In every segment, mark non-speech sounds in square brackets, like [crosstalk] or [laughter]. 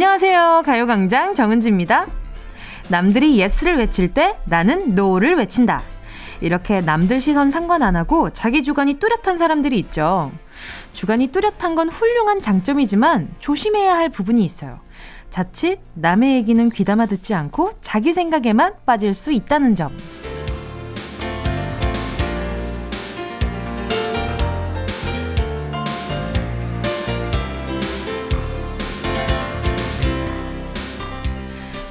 안녕하세요. 가요광장 정은지입니다. 남들이 yes를 외칠 때 나는 no를 외친다. 이렇게 남들 시선 상관 안 하고 자기 주관이 뚜렷한 사람들이 있죠. 주관이 뚜렷한 건 훌륭한 장점이지만 조심해야 할 부분이 있어요. 자칫 남의 얘기는 귀담아 듣지 않고 자기 생각에만 빠질 수 있다는 점.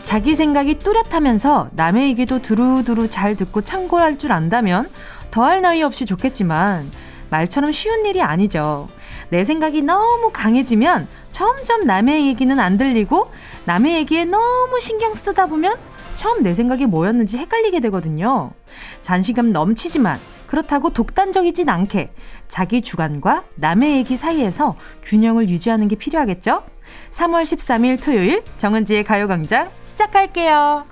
자기 생각이 뚜렷하면서 남의 얘기도 두루두루 잘 듣고 참고할 줄 안다면 더할 나위 없이 좋겠지만 말처럼 쉬운 일이 아니죠. 내 생각이 너무 강해지면 점점 남의 얘기는 안 들리고 남의 얘기에 너무 신경 쓰다 보면 처음 내 생각이 뭐였는지 헷갈리게 되거든요. 잔시감 넘치지만 그렇다고 독단적이진 않게 자기 주관과 남의 얘기 사이에서 균형을 유지하는 게 필요하겠죠? 3월 13일 토요일 정은지의 가요광장 시작할게요.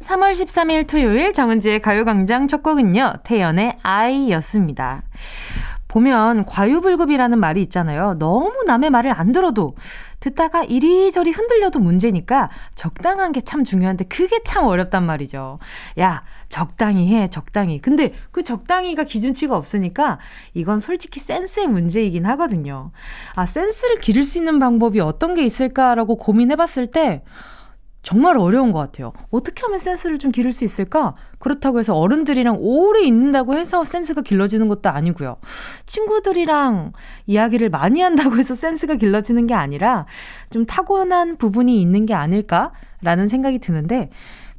3월 13일 토요일 정은지의 가요광장 첫 곡은요, 태연의 아이였습니다. 보면 과유불급이라는 말이 있잖아요. 너무 남의 말을 안 들어도 듣다가 이리저리 흔들려도 문제니까 적당한 게 참 중요한데 그게 참 어렵단 말이죠. 야, 적당히 해, 적당히. 근데 그 적당히가 기준치가 없으니까 이건 솔직히 센스의 문제이긴 하거든요. 아, 센스를 기를 수 있는 방법이 어떤 게 있을까라고 고민해 봤을 때 정말 어려운 것 같아요. 어떻게 하면 센스를 좀 기를 수 있을까? 그렇다고 해서 어른들이랑 오래 있는다고 해서 센스가 길러지는 것도 아니고요. 친구들이랑 이야기를 많이 한다고 해서 센스가 길러지는 게 아니라 좀 타고난 부분이 있는 게 아닐까라는 생각이 드는데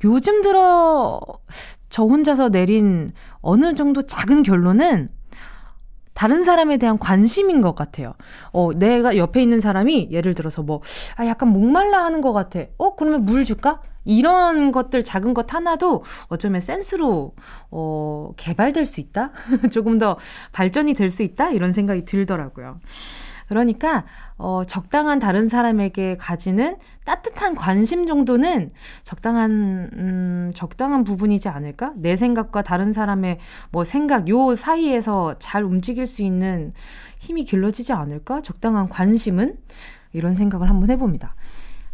요즘 들어 저 혼자서 내린 어느 정도 작은 결론은 다른 사람에 대한 관심인 것 같아요. 어, 내가 옆에 있는 사람이 예를 들어서 뭐, 아, 약간 목말라 하는 것 같아. 어, 그러면 물 줄까? 이런 것들 작은 것 하나도 어쩌면 센스로, 어, 개발될 수 있다? [laughs] 조금 더 발전이 될 수 있다? 이런 생각이 들더라고요. 그러니까 어, 적당한 다른 사람에게 가지는 따뜻한 관심 정도는 적당한 음, 적당한 부분이지 않을까? 내 생각과 다른 사람의 뭐 생각 요 사이에서 잘 움직일 수 있는 힘이 길러지지 않을까? 적당한 관심은 이런 생각을 한번 해봅니다.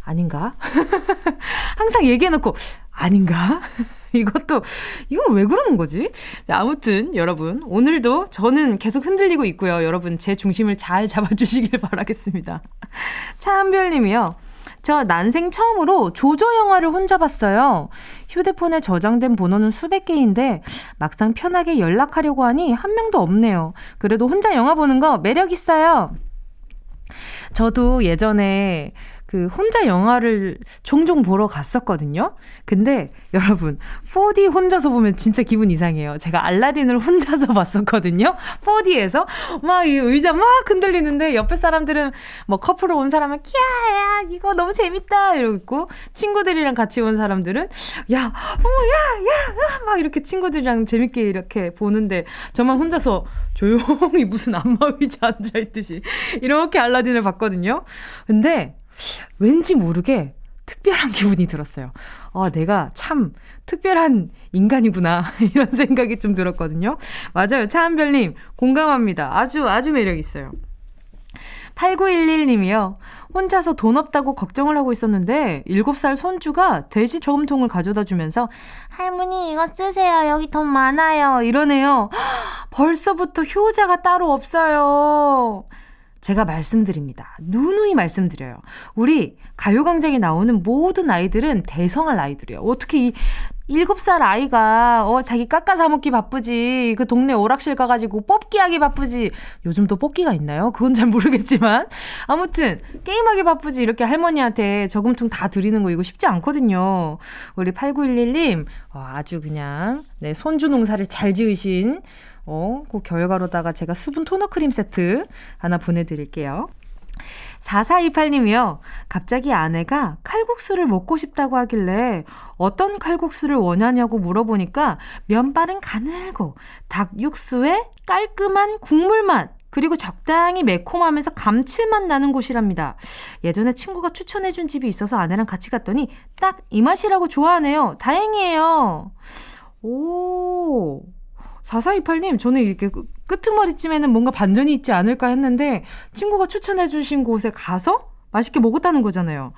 아닌가? [laughs] 항상 얘기해놓고 아닌가? [laughs] [laughs] 이것도, 이건 왜 그러는 거지? 아무튼, 여러분, 오늘도 저는 계속 흔들리고 있고요. 여러분, 제 중심을 잘 잡아주시길 [laughs] 바라겠습니다. 차한별 님이요. 저 난생 처음으로 조조 영화를 혼자 봤어요. 휴대폰에 저장된 번호는 수백 개인데 막상 편하게 연락하려고 하니 한 명도 없네요. 그래도 혼자 영화 보는 거 매력 있어요. 저도 예전에 그 혼자 영화를 종종 보러 갔었거든요. 근데 여러분 4D 혼자서 보면 진짜 기분 이상해요. 제가 알라딘을 혼자서 [laughs] 봤었거든요. 4D에서 막 이 의자 막 흔들리는데 옆에 사람들은 뭐 커플로 온 사람은 키야야 이거 너무 재밌다 이러고 있고 친구들이랑 같이 온 사람들은 야 어야야막 막 이렇게 친구들이랑 재밌게 이렇게 보는데 저만 혼자서 조용히 무슨 [laughs] 안마 의자 앉아 있듯이 이렇게 알라딘을 봤거든요. 근데 왠지 모르게 특별한 기분이 들었어요. 아, 내가 참 특별한 인간이구나. [laughs] 이런 생각이 좀 들었거든요. 맞아요. 차한별님, 공감합니다. 아주, 아주 매력있어요. 8911님이요. 혼자서 돈 없다고 걱정을 하고 있었는데 7살 손주가 돼지 저금통을 가져다 주면서 할머니 이거 쓰세요. 여기 돈 많아요. 이러네요. [gasps] 벌써부터 효자가 따로 없어요. 제가 말씀드립니다. 누누이 말씀드려요. 우리 가요광장에 나오는 모든 아이들은 대성할 아이들이에요. 어떻게 이 7살 아이가, 어, 자기 깎아 사먹기 바쁘지. 그 동네 오락실 가가지고 뽑기 하기 바쁘지. 요즘 도 뽑기가 있나요? 그건 잘 모르겠지만. 아무튼, 게임하기 바쁘지. 이렇게 할머니한테 저금통 다 드리는 거 이거 쉽지 않거든요. 우리 8911님, 어, 아주 그냥, 네, 손주 농사를 잘 지으신 어, 그 결과로다가 제가 수분 토너 크림 세트 하나 보내드릴게요. 4428님이요. 갑자기 아내가 칼국수를 먹고 싶다고 하길래 어떤 칼국수를 원하냐고 물어보니까 면발은 가늘고 닭 육수에 깔끔한 국물 맛 그리고 적당히 매콤하면서 감칠맛 나는 곳이랍니다. 예전에 친구가 추천해준 집이 있어서 아내랑 같이 갔더니 딱 이 맛이라고 좋아하네요. 다행이에요. 오, 4428님, 저는 이렇게 끄트머리쯤에는 뭔가 반전이 있지 않을까 했는데, 친구가 추천해주신 곳에 가서 맛있게 먹었다는 거잖아요.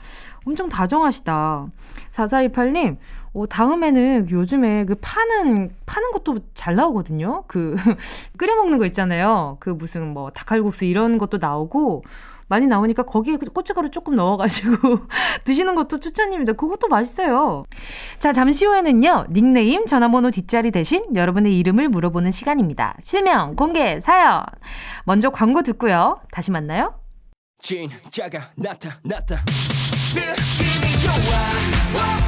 엄청 다정하시다. 4428님, 어, 다음에는 요즘에 그 파는, 파는 것도 잘 나오거든요. 그, [laughs] 끓여 먹는 거 있잖아요. 그 무슨 뭐 닭칼국수 이런 것도 나오고, 많이 나오니까 거기에 고춧가루 조금 넣어가지고 [laughs] 드시는 것도 추천입니다. 그것도 맛있어요. 자, 잠시 후에는요, 닉네임, 전화번호 뒷자리 대신 여러분의 이름을 물어보는 시간입니다. 실명, 공개, 사연. 먼저 광고 듣고요. 다시 만나요. 진짜가 나타났다. 느낌이 좋아.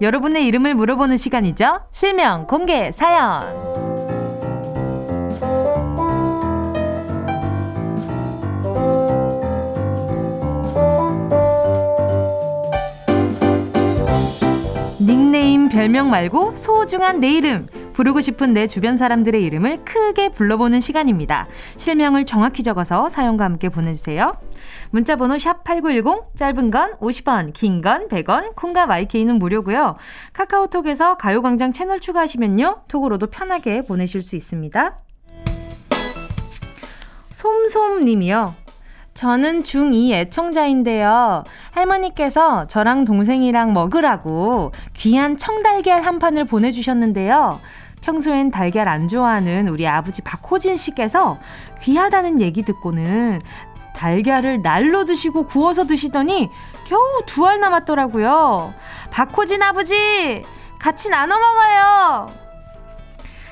여러분의 이름을 물어보는 시간이죠. 실명 공개 사연. 닉네임 별명 말고 소중한 내 이름 부르고 싶은 내 주변 사람들의 이름을 크게 불러보는 시간입니다. 실명을 정확히 적어서 사연과 함께 보내주세요. 문자번호 샵8910, 짧은 건 50원, 긴 건 100원, 콩과 마이케이는 무료고요. 카카오톡에서 가요광장 채널 추가하시면요. 톡으로도 편하게 보내실 수 있습니다. 솜솜님이요. 저는 중2 애청자인데요. 할머니께서 저랑 동생이랑 먹으라고 귀한 청달걀 한 판을 보내주셨는데요. 평소엔 달걀 안 좋아하는 우리 아버지 박호진 씨께서 귀하다는 얘기 듣고는 달걀을 날로 드시고 구워서 드시더니 겨우 두 알 남았더라고요. 박호진 아버지, 같이 나눠 먹어요!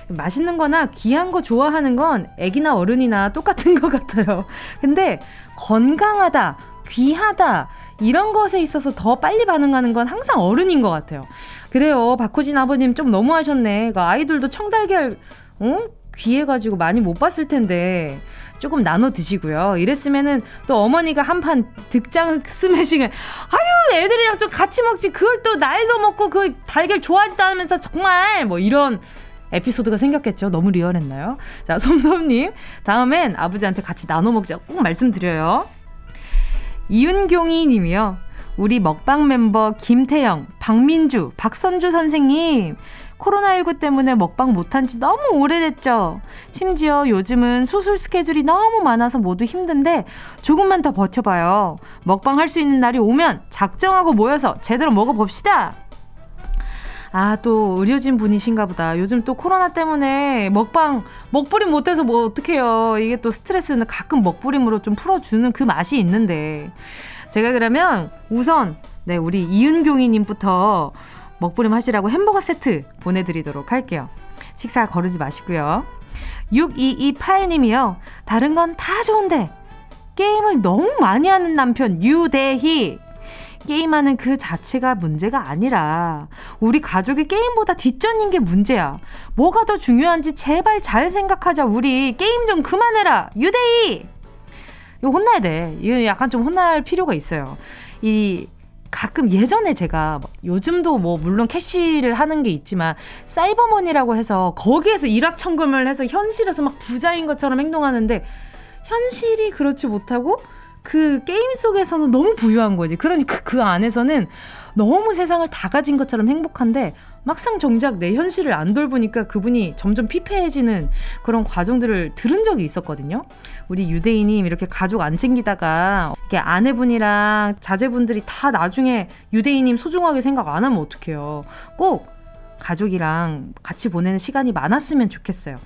맛있는 거나 귀한 거 좋아하는 건 애기나 어른이나 똑같은 것 같아요. 근데 건강하다, 귀하다, 이런 것에 있어서 더 빨리 반응하는 건 항상 어른인 것 같아요. 그래요. 박호진 아버님 좀 너무하셨네. 그 아이들도 청달걀, 어? 귀해 가지고 많이 못 봤을 텐데. 조금 나눠 드시고요. 이랬으면은 또 어머니가 한 판 득장 스매싱을 아유 애들이랑 좀 같이 먹지 그걸 또 날도 먹고 그 달걀 좋아하지도 않으면서 정말 뭐 이런 에피소드가 생겼겠죠. 너무 리얼했나요? 자, [laughs] 솜솜님 다음엔 아버지한테 같이 나눠 먹자 꼭 말씀드려요. 이은경이 님이요. 우리 먹방 멤버 김태영, 박민주, 박선주 선생님. 코로나19 때문에 먹방 못한 지 너무 오래됐죠. 심지어 요즘은 수술 스케줄이 너무 많아서 모두 힘든데 조금만 더 버텨봐요. 먹방 할 수 있는 날이 오면 작정하고 모여서 제대로 먹어봅시다. 아, 또 의료진 분이신가 보다. 요즘 또 코로나 때문에 먹방, 먹부림 못해서 뭐 어떡해요. 이게 또 스트레스는 가끔 먹부림으로 좀 풀어주는 그 맛이 있는데. 제가 그러면 우선, 네, 우리 이은경이님부터 먹부림 하시라고 햄버거 세트 보내드리도록 할게요. 식사 거르지 마시고요. 6228님이요. 다른 건 다 좋은데, 게임을 너무 많이 하는 남편, 유대희. 게임하는 그 자체가 문제가 아니라 우리 가족이 게임보다 뒷전인 게 문제야. 뭐가 더 중요한지 제발 잘 생각하자. 우리 게임 좀 그만해라. 유대희! 이거 혼나야 돼. 이거 약간 좀 혼날 필요가 있어요. 이 가끔 예전에 제가 요즘도 뭐 물론 캐시를 하는 게 있지만 사이버머니라고 해서 거기에서 일확천금을 해서 현실에서 막 부자인 것처럼 행동하는데 현실이 그렇지 못하고 그 게임 속에서는 너무 부유한 거지. 그러니까 그 안에서는 너무 세상을 다 가진 것처럼 행복한데 막상 정작 내 현실을 안 돌보니까 그분이 점점 피폐해지는 그런 과정들을 들은 적이 있었거든요. 우리 유대인님 이렇게 가족 안 챙기다가 이렇게 아내분이랑 자제분들이 다 나중에 유대인님 소중하게 생각 안 하면 어떡해요. 꼭 가족이랑 같이 보내는 시간이 많았으면 좋겠어요.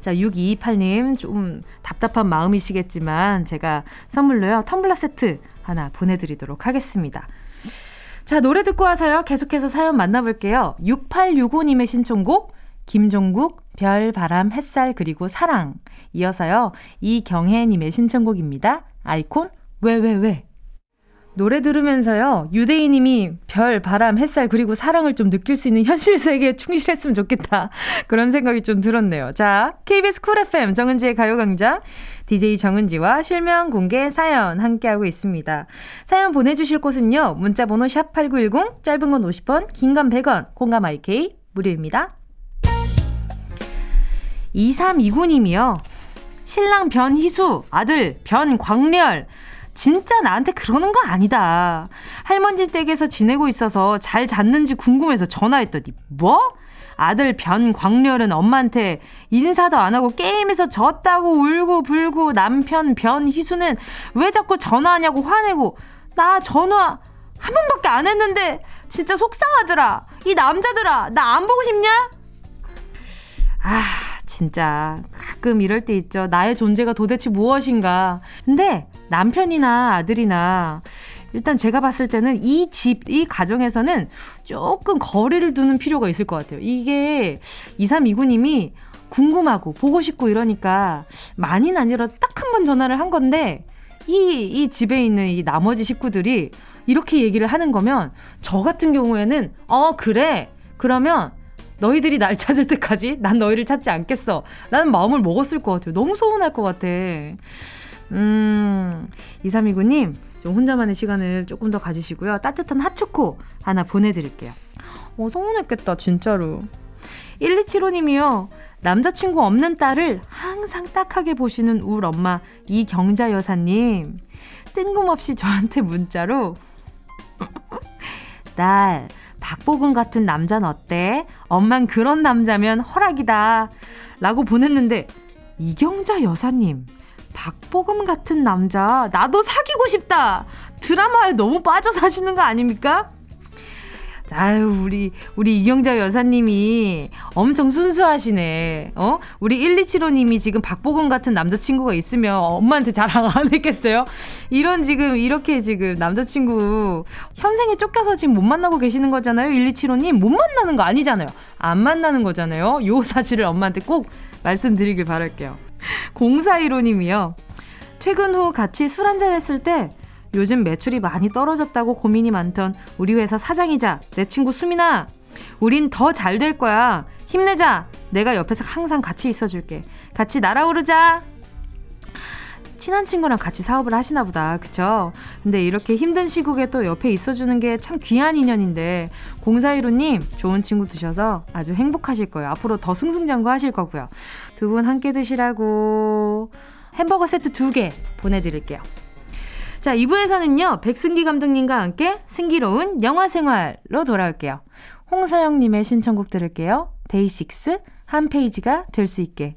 자, 6228님, 좀 답답한 마음이시겠지만, 제가 선물로요, 텀블러 세트 하나 보내드리도록 하겠습니다. 자, 노래 듣고 와서요, 계속해서 사연 만나볼게요. 6865님의 신청곡, 김종국, 별, 바람, 햇살, 그리고 사랑. 이어서요, 이경혜님의 신청곡입니다. 아이콘, 왜, 왜, 왜. 노래 들으면서요, 유대인님이 별, 바람, 햇살, 그리고 사랑을 좀 느낄 수 있는 현실 세계에 충실했으면 좋겠다. [laughs] 그런 생각이 좀 들었네요. 자, KBS 쿨 FM 정은지의 가요광장. DJ 정은지와 실명 공개 사연 함께하고 있습니다. 사연 보내주실 곳은요, 문자번호 샵8910, 짧은 건 50원, 긴 건 100원, 공감 IK, 무료입니다. 2329님이요. 신랑 변희수, 아들 변광렬, 진짜 나한테 그러는 거 아니다. 할머니 댁에서 지내고 있어서 잘 잤는지 궁금해서 전화했더니 뭐? 아들 변광렬은 엄마한테 인사도 안 하고 게임에서 졌다고 울고 불고 남편 변희수는 왜 자꾸 전화하냐고 화내고 나 전화 한 번밖에 안 했는데 진짜 속상하더라. 이 남자들아 나 안 보고 싶냐? 아 진짜 가끔 이럴 때 있죠. 나의 존재가 도대체 무엇인가. 근데 남편이나 아들이나 일단 제가 봤을 때는 이 집, 이 가정에서는 조금 거리를 두는 필요가 있을 것 같아요. 이게 2329님이 궁금하고 보고 싶고 이러니까 많이는 아니라 딱 한 번 전화를 한 건데 이, 이 집에 있는 이 나머지 식구들이 이렇게 얘기를 하는 거면 저 같은 경우에는 어, 그래. 그러면 너희들이 날 찾을 때까지 난 너희를 찾지 않겠어. 라는 마음을 먹었을 것 같아요. 너무 서운할 것 같아. 음, 2329님, 좀 혼자만의 시간을 조금 더 가지시고요. 따뜻한 핫초코 하나 보내드릴게요. 어, 서운했겠다, 진짜로. 1275님이요. 남자친구 없는 딸을 항상 딱하게 보시는 울 엄마 이경자 여사님. 뜬금없이 저한테 문자로 [laughs] 딸, 박보근 같은 남자는 어때? 엄만 그런 남자면 허락이다. 라고 보냈는데 이경자 여사님 박보검 같은 남자 나도 사귀고 싶다. 드라마에 너무 빠져 사시는 거 아닙니까? 아유, 우리, 우리 이경자 여사님이 엄청 순수하시네. 어? 우리 1275님이 지금 박보검 같은 남자친구가 있으면 엄마한테 자랑 안 했겠어요? 이런 지금, 이렇게 지금 남자친구 현생에 쫓겨서 지금 못 만나고 계시는 거잖아요. 1275님. 못 만나는 거 아니잖아요. 안 만나는 거잖아요. 요 사실을 엄마한테 꼭 말씀드리길 바랄게요. 0415님이요. 퇴근 후 같이 술 한잔 했을 때 요즘 매출이 많이 떨어졌다고 고민이 많던 우리 회사 사장이자 내 친구 수민아. 우린 더 잘 될 거야. 힘내자. 내가 옆에서 항상 같이 있어줄게. 같이 날아오르자. 친한 친구랑 같이 사업을 하시나 보다. 그쵸? 근데 이렇게 힘든 시국에 또 옆에 있어주는 게 참 귀한 인연인데 0415님 좋은 친구 두셔서 아주 행복하실 거예요. 앞으로 더 승승장구 하실 거고요. 두 분 함께 드시라고 햄버거 세트 두 개 보내드릴게요. 자, 2부에서는요, 백승기 감독님과 함께 승기로운 영화 생활로 돌아올게요. 홍서영님의 신청곡 들을게요. 데이식스 한 페이지가 될 수 있게.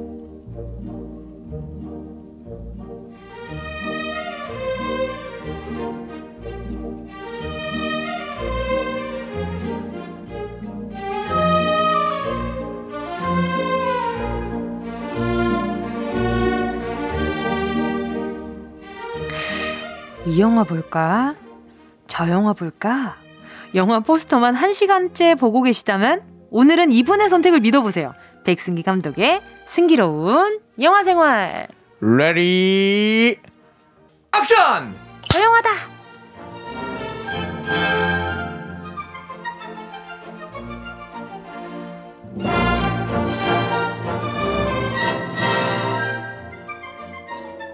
이 영화 볼까? 저 영화 볼까? 영화 포스터만 1시간째 보고 계시다면 오늘은 이분의 선택을 믿어보세요. 백승기 감독의 승기로운 영화 생활. Ready, action! 저 영화다.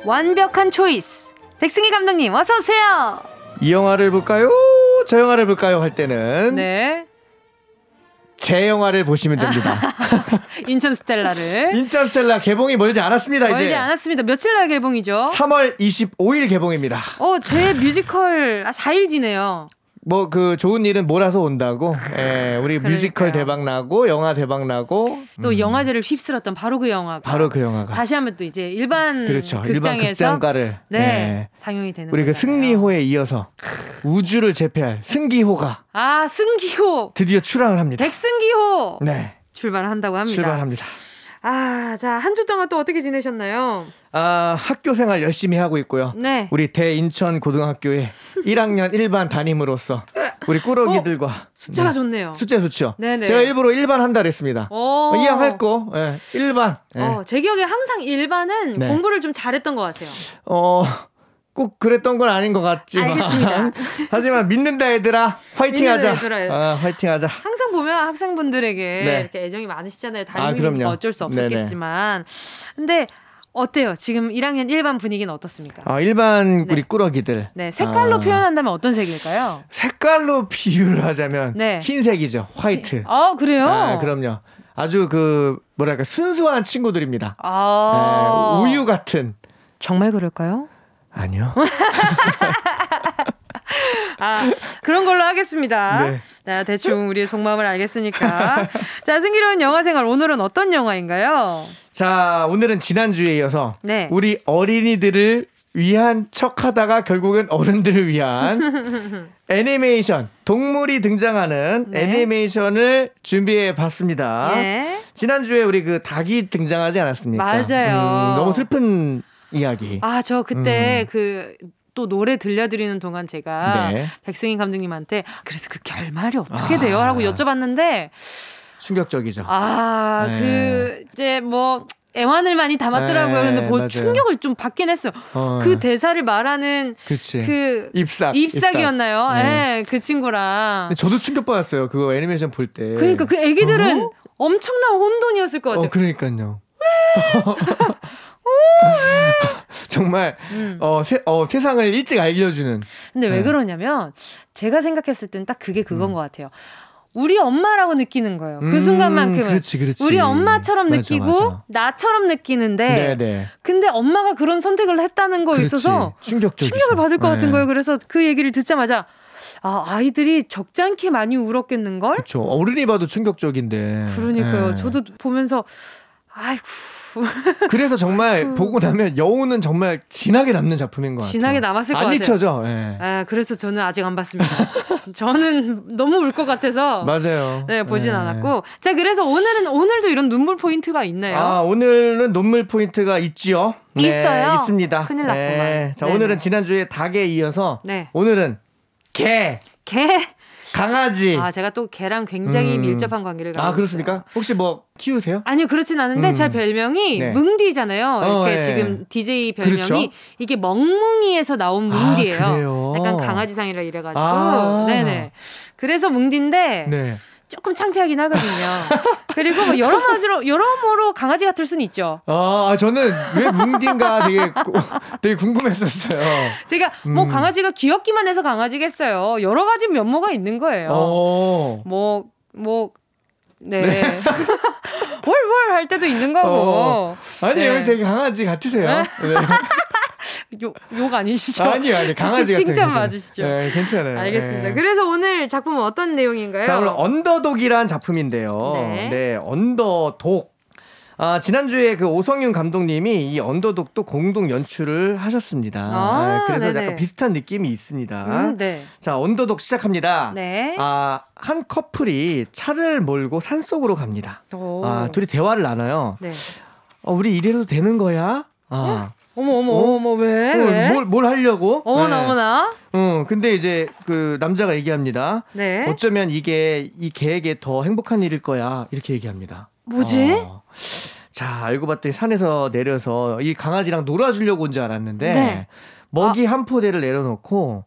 완벽한 choice. 백승기 감독님 어서 오세요. 이 영화를 볼까요? 저 영화를 볼까요? 할 때는 네. 제 영화를 보시면 됩니다. [laughs] 인천 스텔라를. 인천 스텔라 개봉이 멀지 않았습니다. 멀지 이제. 않았습니다. 며칠 날 개봉이죠? 3월 25일 개봉입니다. 어, 제 뮤지컬 아, 4일 뒤네요. 뭐 그 좋은 일은 몰아서 온다고. 예, 우리 뮤지컬 대박 나고 영화 대박 나고 또 음. 영화제를 휩쓸었던 바로 그 영화가 바로 그 영화가. 다시 한번 또 이제 일반 그렇죠. 일반 극장에서 극장가를. 네, 네. 상영이 되는 우리 그 거잖아요. 승리호에 이어서 우주를 제패할 승기호가 아 승기호 드디어 출항을 합니다. 백승기호 네. 출발을 한다고 합니다. 출발합니다. 아, 자, 한 주 동안 또 어떻게 지내셨나요? 아, 학교 생활 열심히 하고 있고요. 네. 우리 대인천 고등학교에 1학년 1반 담임으로서 우리 꾸러기들과 숫자가 네. 좋네요. 숫자 좋죠. 네네. 제가 일부러 1반 한다 그랬습니다. 오. 이왕 할 거 예, 1반. 예. 어, 제 기억에 항상 일반은 네. 공부를 좀 잘했던 것 같아요. 어, 꼭 그랬던 건 아닌 것 같지만. 알겠습니다. [laughs] 하지만 믿는다 얘들아. 화이팅 하자. 얘들아. 아, 화이팅 하자. 항상 보면 학생분들에게 네. 이렇게 애정이 많으시잖아요. 아, 그럼요. 뭐 어쩔 수 없었겠지만. 근데 어때요? 지금 1학년 1반 분위기는 어떻습니까? 아, 일반 네. 우리 꾸러기들. 네, 색깔로 아, 표현한다면 어떤 색일까요? 색깔로 [laughs] 비유를 하자면 네. 흰색이죠. 화이트. 어, 그래요? 아, 그럼요. 아주 그 뭐랄까 순수한 친구들입니다. 아. 네, 우유 같은. 정말 그럴까요? 아니요. [laughs] [laughs] 아, 그런 걸로 하겠습니다. 네. 자, 대충 우리의 속마음을 알겠으니까. 자, 승기로운 영화 생활 오늘은 어떤 영화인가요? 자, 오늘은 지난주에 이어서 네. 우리 어린이들을 위한 척 하다가 결국은 어른들을 위한 [laughs] 애니메이션, 동물이 등장하는 네. 애니메이션을 준비해 봤습니다. 네. 지난주에 우리 그 닭이 등장하지 않았습니까? 맞아요. 음, 너무 슬픈 이야기. 아, 저 그때 그, 또 노래 들려드리는 동안 제가 음. 네. 백승인 감독님한테 그래서 그 결말이 어떻게 아. 돼요? 라고 여쭤봤는데 충격적이죠. 아, 네. 그 이제 뭐 애환을 많이 담았더라고요. 네, 근데 뭐 맞아요. 충격을 좀 받긴 했어요. 어, 그 대사를 말하는 그치. 그 입삭. 입삭이었나요? 입삭. 예, 네. 그 친구랑. 근데 저도 충격받았어요. 그거 애니메이션 볼 때. 그러니까 그 애기들은 어? 엄청난 혼돈이었을 것 같아요. 어, 그러니까요. [laughs] [laughs] 정말 음. 어, 세, 어, 세상을 일찍 알려주는 근데 왜 네. 그러냐면 제가 생각했을 땐 딱 그게 그건 음. 것 같아요. 우리 엄마라고 느끼는 거예요. 그 음, 순간만큼은. 그렇지, 그렇지. 우리 엄마처럼 맞아, 느끼고 맞아. 나처럼 느끼는데 네네. 근데 엄마가 그런 선택을 했다는 거에 그렇지. 있어서 충격적이죠. 충격을 받을 것 같은 네. 거예요. 그래서 그 얘기를 듣자마자 아 아이들이 적지 않게 많이 울었겠는 걸. 그렇죠. 어른이 봐도 충격적인데. 그러니까요. 네. 저도 보면서 아이고 [laughs] 그래서 정말 보고 나면 여운은 정말 진하게 남는 작품인 것 같아요. 진하게 남았을 것안 같아요. 잊혀져. 예. 아, 그래서 저는 아직 안 봤습니다. [laughs] 저는 너무 울 것 같아서 맞아요. 네 보진 예. 않았고 자 그래서 오늘은 오늘도 이런 눈물 포인트가 있나요? 아, 오늘은 눈물 포인트가 있지요. 네, 있어요? 있습니다. 큰일 났구만. 자, 네네. 오늘은 지난주에 닭에 이어서 네. 오늘은 개, 개. 강아지. 아 제가 또 개랑 굉장히 음. 밀접한 관계를 가지고 아, 그렇습니까? 혹시 뭐 키우세요? 아니요 그렇진 않은데 음. 제 별명이 네. 뭉디잖아요. 어, 이렇게 예. 지금 DJ 별명이 그렇죠. 이게 멍뭉이에서 나온 뭉디예요. 아? 약간 강아지상이라 이래 가지고 아. 네네. 그래서 뭉디인데 네. 조금 창피하긴 하거든요. 그리고 뭐 여러모로 여러모로 강아지 같을 수는 있죠. 아, 저는 왜 뭉디인가 되게 고- 되게 궁금했었어요. 제가 뭐 음. 강아지가 귀엽기만 해서 강아지겠어요. 여러 가지 면모가 있는 거예요. 어. 뭐, 뭐, 네. [laughs] 월월 할 때도 있는 거고. 어. 아니, 네. 여기 되게 강아지 같으세요. 네. [laughs] 욕, 욕 아니시죠? 아니요, 아니, [laughs] 강아지 같은 칭찬. 맞으시죠? 네, 괜찮아요. 알겠습니다. 네. 그래서 오늘 작품은 어떤 내용인가요? 자, 오늘 언더독이란 작품인데요. 네. 네, 언더독. 아, 지난주에 그 오성윤 감독님이 이 언더독도 공동 연출을 하셨습니다. 아, 네, 그래서 네네. 약간 비슷한 느낌이 있습니다. 음, 네. 자, 언더독 시작합니다. 네. 아, 한 커플이 차를 몰고 산 속으로 갑니다. 오. 아, 둘이 대화를 나눠요. 네. 어, 우리 이래도 되는 거야? 아. 어 머, 어머, 어? 어머, 왜? 어, 왜? 뭘, 뭘 하려고? 어머나, 네. 어머나. 어, 근데 이제 그 남자가 얘기합니다. 네. 어쩌면 이게 이 개에게 더 행복한 일일 거야. 이렇게 얘기합니다. 뭐지? 어. 자, 알고 봤더니 산에서 내려서 이 강아지랑 놀아주려고 온 줄 알았는데 네. 먹이 한 포대를 내려놓고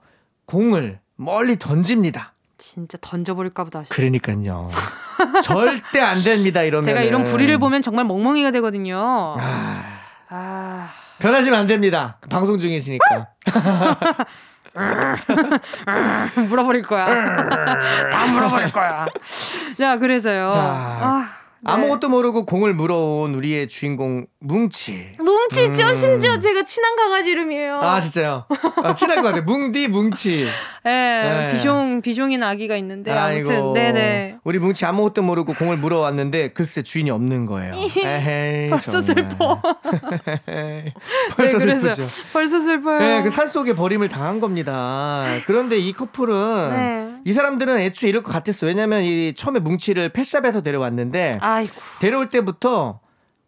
공을 멀리 던집니다. 진짜 던져버릴까 보다. 그러니까요. [laughs] 절대 안 됩니다. 이러면 제가 이런 불의를 보면 정말 멍멍이가 되거든요. 아, 아. 변하시면 안 됩니다. 방송 중이시니까. [laughs] 물어버릴 거야. 다 물어버릴 거야. 자, 그래서요. 자. 아, 아무것도 모르고 공을 물어온 우리의 주인공 뭉치. 뭉치 음. 심지어 제가 친한 강아지 이름이에요. 아 진짜요? 아, 친한 거 같아. 뭉디 뭉치. 네, 네. 비숑 비숑인 아기가 있는데 아이고, 아무튼 네네. 우리 뭉치 아무것도 모르고 공을 물어왔는데 글쎄 주인이 없는 거예요. [laughs] 에헤이, 벌써 슬퍼. [laughs] 벌써 네, 슬프죠. 벌써 슬퍼요. 네, 그 산속에 버림을 당한 겁니다. 그런데 이 커플은 네. 이 사람들은 애초에 이럴 것 같았어. 왜냐면 이 처음에 뭉치를 펫샵에서 데려왔는데 아 이고. 데려올 때부터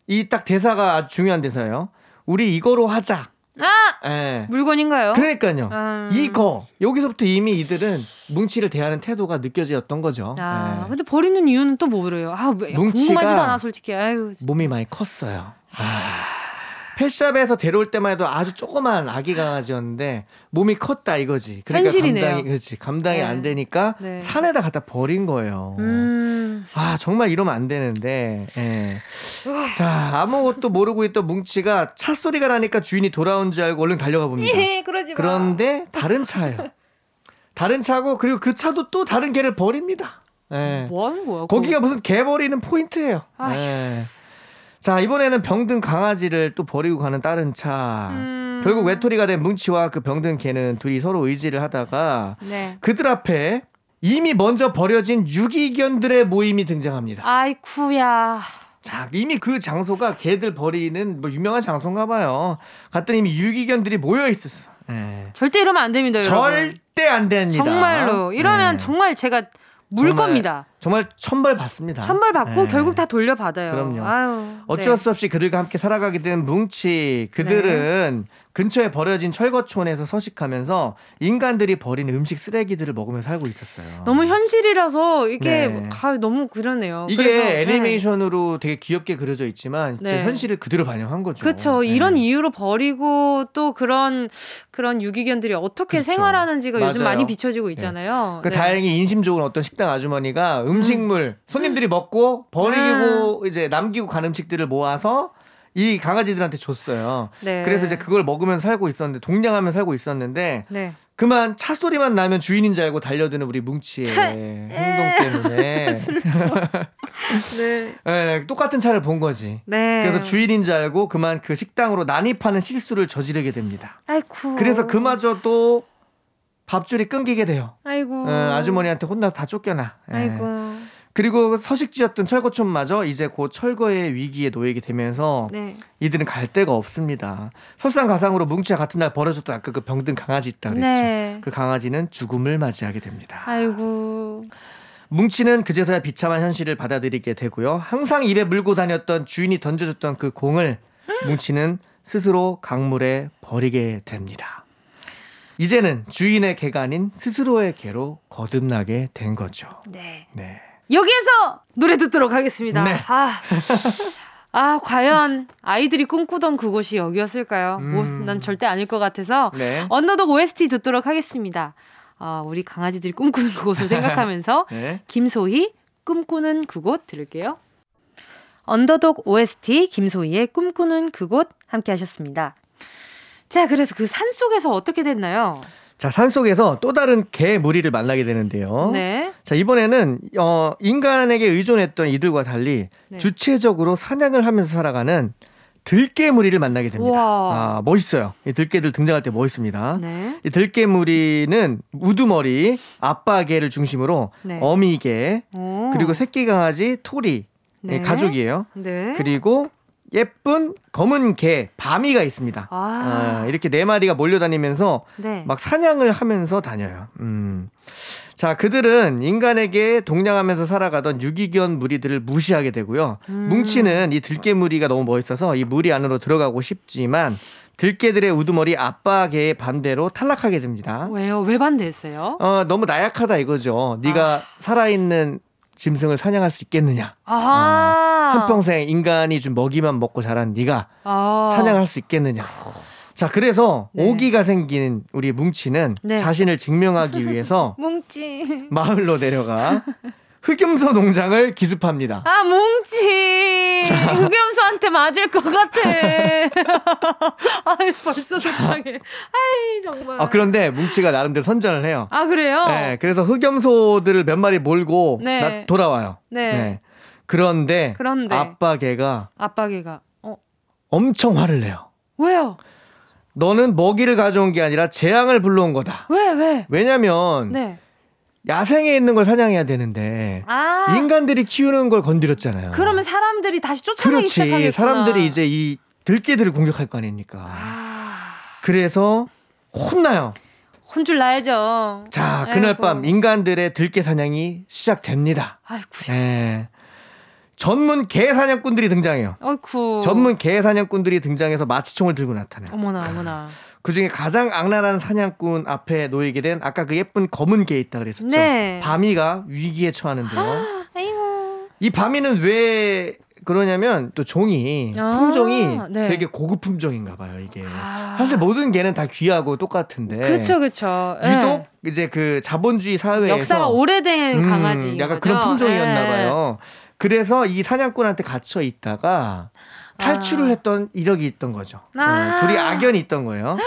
이 딱 대사가 아주 중요한 대사예요. 우리 이거로 하자. 아! 네. 물건인가요? 그러니까요. 음. 이거. 여기서부터 이미 이들은 뭉치를 대하는 태도가 느껴졌던 거죠. 아, 네. 근데 버리는 이유는 또 뭐래요? 아, 궁금하지도 않아, 솔직히. 아유. 몸이 많이 컸어요. 아. 펫샵에서 데려올 때만 해도 아주 조그만 아기 강아지였는데 몸이 컸다 이거지. 그러니까 현실이네요. 감당이 그렇지. 감당이 네. 안 되니까 네. 산에다 갖다 버린 거예요. 음. 아 정말 이러면 안 되는데. 예. 자 아무것도 모르고 있던 뭉치가 차 소리가 나니까 주인이 돌아온 줄 알고 얼른 달려가 봅니다. 예, 그러지 마. 그런데 다른 차예요. 다른 차고 그리고 그 차도 또 다른 개를 버립니다. 예. 뭐 하는 거야? 거기가 그거? 무슨 개 버리는 포인트예요. 예. 자, 이번에는 병든 강아지를 또 버리고 가는 다른 차. 음... 결국 외톨이가 된 뭉치와 그 병든 개는 둘이 서로 의지를 하다가 네. 그들 앞에 이미 먼저 버려진 유기견들의 모임이 등장합니다. 아이쿠야. 자, 이미 그 장소가 개들 버리는 뭐 유명한 장소인가 봐요. 갔더니 이미 유기견들이 모여 있었어. 네. 절대 이러면 안 됩니다, 여러분. 절대 안 됩니다. 정말로. 이러면 네. 정말 제가 물 정말, 겁니다. 정말 천벌 받습니다. 천벌 받고 네. 결국 다 돌려받아요. 그럼요. 아유, 어쩔 네. 수 없이 그들과 함께 살아가게 된 뭉치. 그들은 네. 근처에 버려진 철거촌에서 서식하면서 인간들이 버린 음식 쓰레기들을 먹으며 살고 있었어요. 너무 현실이라서 이게 네. 아, 너무 그러네요. 이게 그래서, 네. 애니메이션으로 되게 귀엽게 그려져 있지만 네. 현실을 그대로 반영한 거죠. 그렇죠. 네. 이런 이유로 버리고 또 그런 그런 유기견들이 어떻게 그렇죠. 생활하는지가 맞아요. 요즘 많이 비춰지고 네. 있잖아요. 그 다행히 인심 좋은 어떤 식당 아주머니가 음식물 음. 손님들이 먹고 버리고 음. 이제 남기고 간 음식들을 모아서 이 강아지들한테 줬어요. 네. 그래서 이제 그걸 먹으면 살고 있었는데 동냥하면 살고 있었는데 네. 그만 차 소리만 나면 주인인 줄 알고 달려드는 우리 뭉치의 행동 때문에 [laughs] 네. 네. 똑같은 차를 본 거지. 네. 그래서 주인인 줄 알고 그만 그 식당으로 난입하는 실수를 저지르게 됩니다. 아이쿠. 그래서 그마저도 밥줄이 끊기게 돼요. 아이고. 어, 아주머니한테 혼나 다 쫓겨나. 예. 아이고. 그리고 서식지였던 철거촌마저 이제 곧 철거의 위기에 놓이게 되면서 네. 이들은 갈 데가 없습니다. 설상가상으로 뭉치와 같은 날 버려졌던 아까 그 병든 강아지 있다 그랬죠. 네. 그 강아지는 죽음을 맞이하게 됩니다. 아이고. 뭉치는 그제서야 비참한 현실을 받아들이게 되고요. 항상 입에 물고 다녔던 주인이 던져줬던 그 공을 뭉치는 스스로 강물에 버리게 됩니다. 이제는 주인의 개가 아닌 스스로의 개로 거듭나게 된 거죠. 네. 네. 여기에서 노래 듣도록 하겠습니다. 네. 아, 아, 과연 아이들이 꿈꾸던 그곳이 여기였을까요? 음. 뭐, 난 절대 아닐 것 같아서 네. 언더독 OST 듣도록 하겠습니다. 아, 우리 강아지들이 꿈꾸는 그곳을 생각하면서 [laughs] 네. 김소희 꿈꾸는 그곳 들을게요. 언더독 OST 김소희의 꿈꾸는 그곳 함께 하셨습니다. 자, 그래서 그 산 속에서 어떻게 됐나요? 자, 산속에서 또 다른 개 무리를 만나게 되는데요. 네. 자, 이번에는 어 인간에게 의존했던 이들과 달리 네. 주체적으로 사냥을 하면서 살아가는 들개 무리를 만나게 됩니다. 우와. 아, 멋있어요. 이 들개들 등장할 때 멋있습니다. 네. 이 들개 무리는 우두머리, 아빠 개를 중심으로 네. 어미개, 오. 그리고 새끼 강아지, 토리, 네. 가족이에요. 네. 그리고 예쁜 검은 개 바미가 있습니다. 아. 어, 이렇게 네 마리가 몰려다니면서 네. 막 사냥을 하면서 다녀요. 음. 자, 그들은 인간에게 동냥하면서 살아가던 유기견 무리들을 무시하게 되고요. 음. 뭉치는 이 들개 무리가 너무 멋있어서 이 무리 안으로 들어가고 싶지만 들개들의 우두머리 아빠 개의 반대로 탈락하게 됩니다. 왜요? 왜 반대했어요? 어, 너무 나약하다 이거죠. 네가 아. 살아있는 짐승을 사냥할 수 있겠느냐? 어, 한평생 인간이 준 먹이만 먹고 자란 네가 아. 사냥할 수 있겠느냐? 자, 그래서 네. 오기가 생긴 우리 뭉치는 네. 자신을 증명하기 위해서 [laughs] 뭉치 마을로 내려가 흑염소 농장을 기습합니다. 아, 뭉치. 자. 흑염소한테 맞을 것 같아. [laughs] 아이, 벌써 속상해. 아이, 정말. 아, 그런데 뭉치가 나름대로 선전을 해요. 아, 그래요? 네. 그래서 흑염소들을 몇 마리 몰고 네. 돌아와요. 네. 네. 그런데, 그런데 아빠 개가 아빠 개가 어. 엄청 화를 내요. 왜요? 너는 먹이를 가져온 게 아니라 재앙을 불러온 거다. 왜 왜? 왜냐면 네. 야생에 있는 걸 사냥해야 되는데 아~ 인간들이 키우는 걸 건드렸잖아요. 그러면 사람들이 다시 쫓아내기 시작하겠구나. 사람들이 이제 이 들개들을 공격할 거 아닙니까? 아~ 그래서 혼나요. 혼줄 나야죠. 자, 그날 아이고. 밤 인간들의 들개 사냥이 시작됩니다. 아이고. 네. 전문 개 사냥꾼들이 등장해요. 어이쿠. 전문 개 사냥꾼들이 등장해서 마취총을 들고 나타나요. 어머나, 어머나. 그 중에 가장 악랄한 사냥꾼 앞에 놓이게 된 아까 그 예쁜 검은 개 있다 그랬었죠. 네. 바미가 위기에 처하는데요. 아이고. 이 바미는 왜 그러냐면 또 종이 아, 품종이 네. 되게 고급 품종인가 봐요 이게 아. 사실 모든 개는 다 귀하고 똑같은데 그렇죠 그렇죠 유독 네. 이제 그 자본주의 사회에서 역사가 오래된 음, 강아지 약간 거죠? 그런 품종이었나 네. 봐요 그래서 이 사냥꾼한테 갇혀 있다가 탈출을 아. 했던 이력이 있던 거죠. 아. 네, 둘이 악연이 있던 거예요.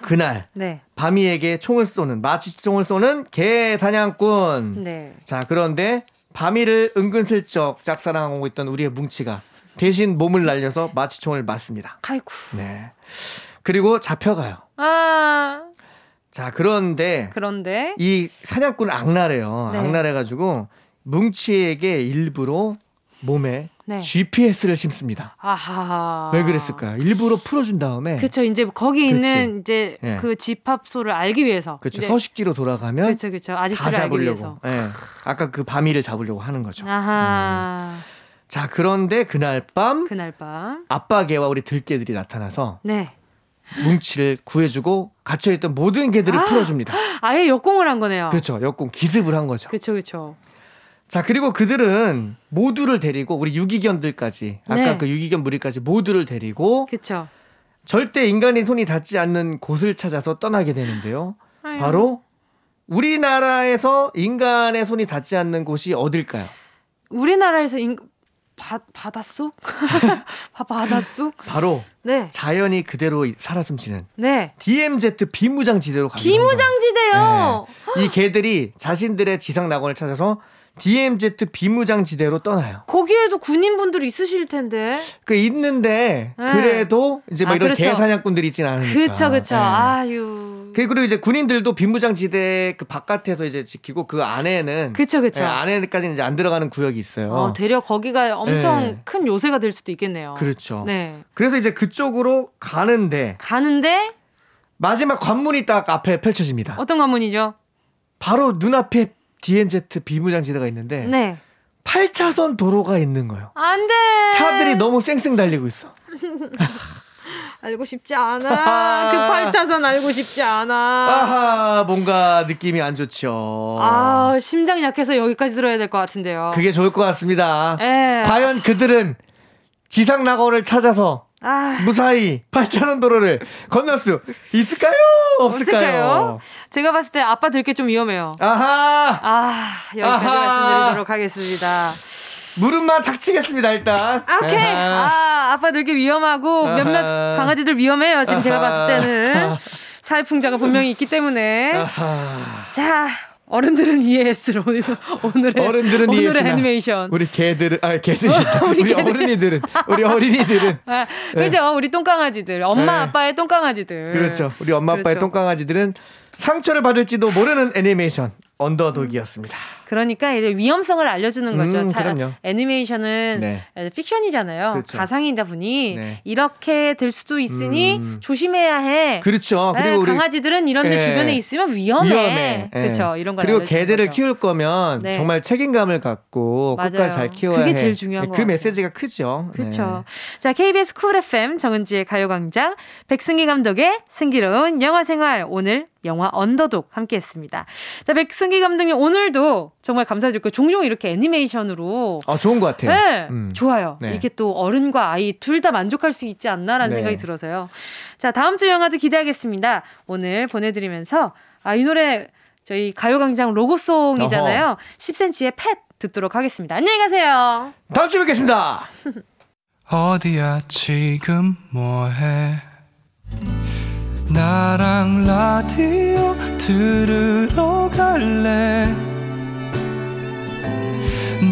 그날 네. 바미에게 총을 쏘는 마취총을 쏘는 개 사냥꾼. 네. 자 그런데 바미를 은근슬쩍 짝사랑하고 있던 우리의 뭉치가 대신 몸을 날려서 마취총을 맞습니다. 아이고. 네. 그리고 잡혀가요. 아. 자 그런데 그런데 이 사냥꾼 악랄해요. 네. 악랄해가지고 뭉치에게 일부러 몸에 네. GPS를 심습니다. 아하. 왜 그랬을까요? 일부러 풀어준 다음에. 그렇죠. 이제 거기 그렇지. 있는 이제 네. 그 집합소를 알기 위해서. 그렇죠. 서식지로 돌아가면. 그렇죠, 그렇죠. 아직다 잡으려고. 예. 네. 아까 그 바미를 잡으려고 하는 거죠. 아하. 음. 자, 그런데 그날 밤. 그날 밤. 아빠 개와 우리 들개들이 나타나서. 네. 뭉치를 구해주고 갇혀있던 모든 개들을 아, 풀어줍니다. 아예 역공을 한 거네요. 그렇죠. 역공 기습을 한 거죠. 그렇죠, 그렇죠. 자, 그리고 그들은 모두를 데리고 우리 유기견들까지 아까 네. 그 유기견 무리까지 모두를 데리고 그렇죠. 절대 인간의 손이 닿지 않는 곳을 찾아서 떠나게 되는데요. 아유. 바로 우리나라에서 인간의 손이 닿지 않는 곳이 어딜까요? 우리나라에서 인... 바, 바닷속? [laughs] 바닷속? 바로 네. 자연이 그대로 살아 숨쉬는 네. DMZ 비무장지대로 갑니다. 비무장지대요. 네. 이 개들이 자신들의 지상 낙원을 찾아서 DMZ 비무장지대로 떠나요. 거기에도 군인분들이 있으실 텐데. 그 있는데 네. 그래도 이제 뭐 아, 이런 그렇죠. 개사냥꾼들이 있진 않으니까. 그렇죠, 그렇죠. 네. 아유. 그리고 이제 군인들도 비무장지대 그 바깥에서 이제 지키고 그 안에는 그렇죠, 그렇죠. 네, 안에까지는 이제 안 들어가는 구역이 있어요. 어, 되려 거기가 엄청 네. 큰 요새가 될 수도 있겠네요. 그렇죠. 네. 그래서 이제 그쪽으로 가는데 가는데 마지막 관문이 딱 앞에 펼쳐집니다. 어떤 관문이죠? 바로 눈앞에 DNZ 비무장지대가 있는데 네. 8차선 도로가 있는 거예요. 안 돼. 차들이 너무 쌩쌩 달리고 있어. [laughs] 알고 싶지 않아. 그 8차선 알고 싶지 않아. 아하, 뭔가 느낌이 안 좋죠. 아, 심장 약해서 여기까지 들어야 될 것 같은데요. 그게 좋을 것 같습니다. 에. 예. 과연 그들은 지상 낙원을 찾아서 아. 무사히 8차선 도로를 건널 수 있을까요? 없을까요? 없을까요? 제가 봤을 때 아빠 들게 좀 위험해요. 아하! 아, 여기까지 아하. 말씀드리도록 하겠습니다. 무릎만 닥치겠습니다, 일단. 아, 오케이. 아하. 아, 아빠 들게 위험하고 아하. 몇몇 강아지들 위험해요. 지금 아하. 제가 봤을 때는. [laughs] 사회풍자가 분명히 있기 때문에. 자, 어른들은 이해했을 오늘 오늘의 어른들은 오늘의 애니메이션. 우리 개들은 아 개들이 우리, 우리 어른이들은 우리 어린이들은 [laughs] 아, 그죠? 네. 우리 똥강아지들 엄마 네. 아빠의 똥강아지들. 그렇죠. 우리 엄마 아빠의 그렇죠. 똥강아지들은 상처를 받을지도 모르는 애니메이션 언더독이었습니다. 그러니까 이제 위험성을 알려주는 거죠. 음, 자, 애니메이션은 네. 픽션이잖아요. 그렇죠. 가상이다 보니 네. 이렇게 될 수도 있으니 음. 조심해야 해. 그렇죠. 네, 그리고 강아지들은 이런 데 네. 주변에 있으면 위험해. 위험해. 그렇죠. 이런 걸 그리고 개들을 거죠. 키울 거면 네. 정말 책임감을 갖고 맞아요. 끝까지 잘 키워야 그게 해. 제일 중요한 네, 그 메시지가 크죠. 그렇죠. 자, KBS 쿨 FM 정은지의 가요광장 백승기 감독의 승기로운 영화 생활 오늘 영화 언더독 함께 했습니다. 자, 백승기 감독님 오늘도 정말 감사드리고 종종 이렇게 애니메이션으로 아, 좋은 것 같아요. 네, 음. 좋아요. 네. 이게 또 어른과 아이 둘 다 만족할 수 있지 않나라는 네. 생각이 들어서요. 자, 다음 주 영화도 기대하겠습니다. 오늘 보내드리면서 아, 이 노래 저희 가요광장 로고송이잖아요. 어허. 10cm의 팻 듣도록 하겠습니다. 안녕히 가세요. 다음 주에 뵙겠습니다. [laughs] 어디야 지금 뭐해? 나랑 라디오 들으러 갈래?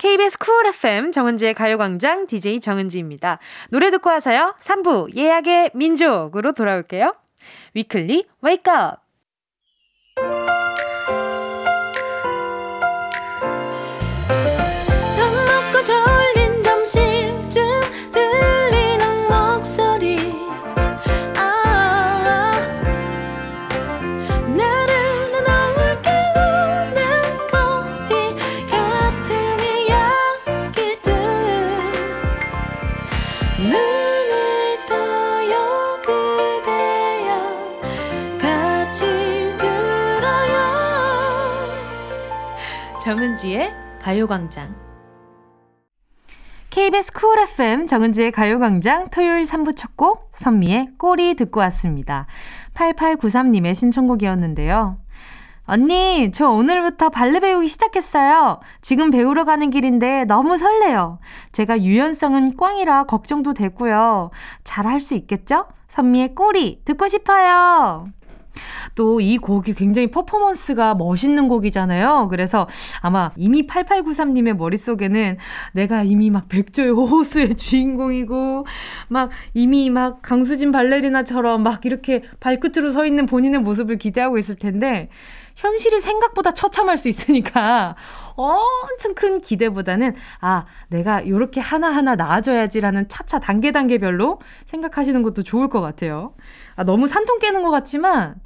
KBS 쿨 FM 정은지의 가요광장 DJ 정은지입니다. 노래 듣고 와서요. 3부 예약의 민족으로 돌아올게요. Weekly Wake Up 정은지의 가요광장. KBS 쿨 FM 정은지의 가요광장 토요일 3부 첫 곡 선미의 꼬리 듣고 왔습니다. 8893님의 신청곡이었는데요. 언니, 저 오늘부터 발레 배우기 시작했어요. 지금 배우러 가는 길인데 너무 설레요. 제가 유연성은 꽝이라 걱정도 되고요. 잘 할 수 있겠죠? 선미의 꼬리 듣고 싶어요. 또 이 곡이 굉장히 퍼포먼스가 멋있는 곡이잖아요. 그래서 아마 이미 8893님의 머릿속에는 내가 이미 막 백조의 호수의 [laughs] 주인공이고 막 이미 막 강수진 발레리나처럼 막 이렇게 발끝으로 서 있는 본인의 모습을 기대하고 있을 텐데 현실이 생각보다 처참할 수 있으니까 엄청 큰 기대보다는 아, 내가 이렇게 하나하나 나아져야지라는 차차 단계 단계별로 생각하시는 것도 좋을 것 같아요. 아, 너무 산통 깨는 것 같지만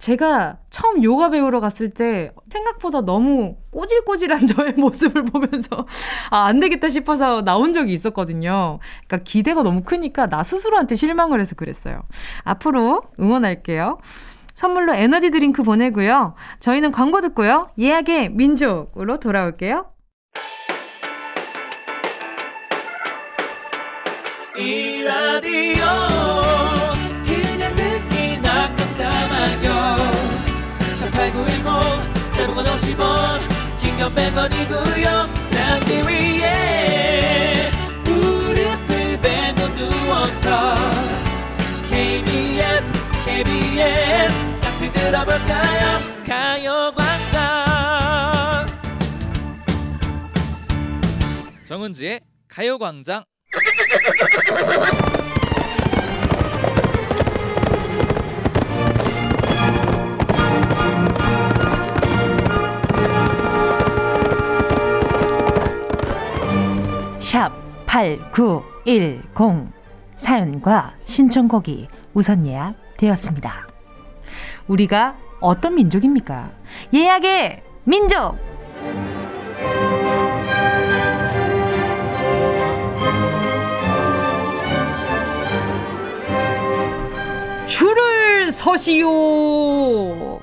제가 처음 요가 배우러 갔을 때 생각보다 너무 꼬질꼬질한 [laughs] 저의 모습을 보면서 아, 안 되겠다 싶어서 나온 적이 있었거든요. 그러니까 기대가 너무 크니까 나 스스로한테 실망을 해서 그랬어요. 앞으로 응원할게요. 선물로 에너지 드링크 보내고요. 저희는 광고 듣고요. 예약의 민족으로 돌아올게요. 이 라디오 그냥 듣기나 깜짝마요 18910 대목원 50원 긴건 100원이고요 잠기 위에 무릎을 베고 누워서 KBS KBS 같이 들어볼까요? 가요광장. 정은지의 가요광장. 샵 8910 사연과 신청곡이 우선 예약되었습니다. 우리가 어떤 민족입니까? 예약의 민족! 줄을 서시오!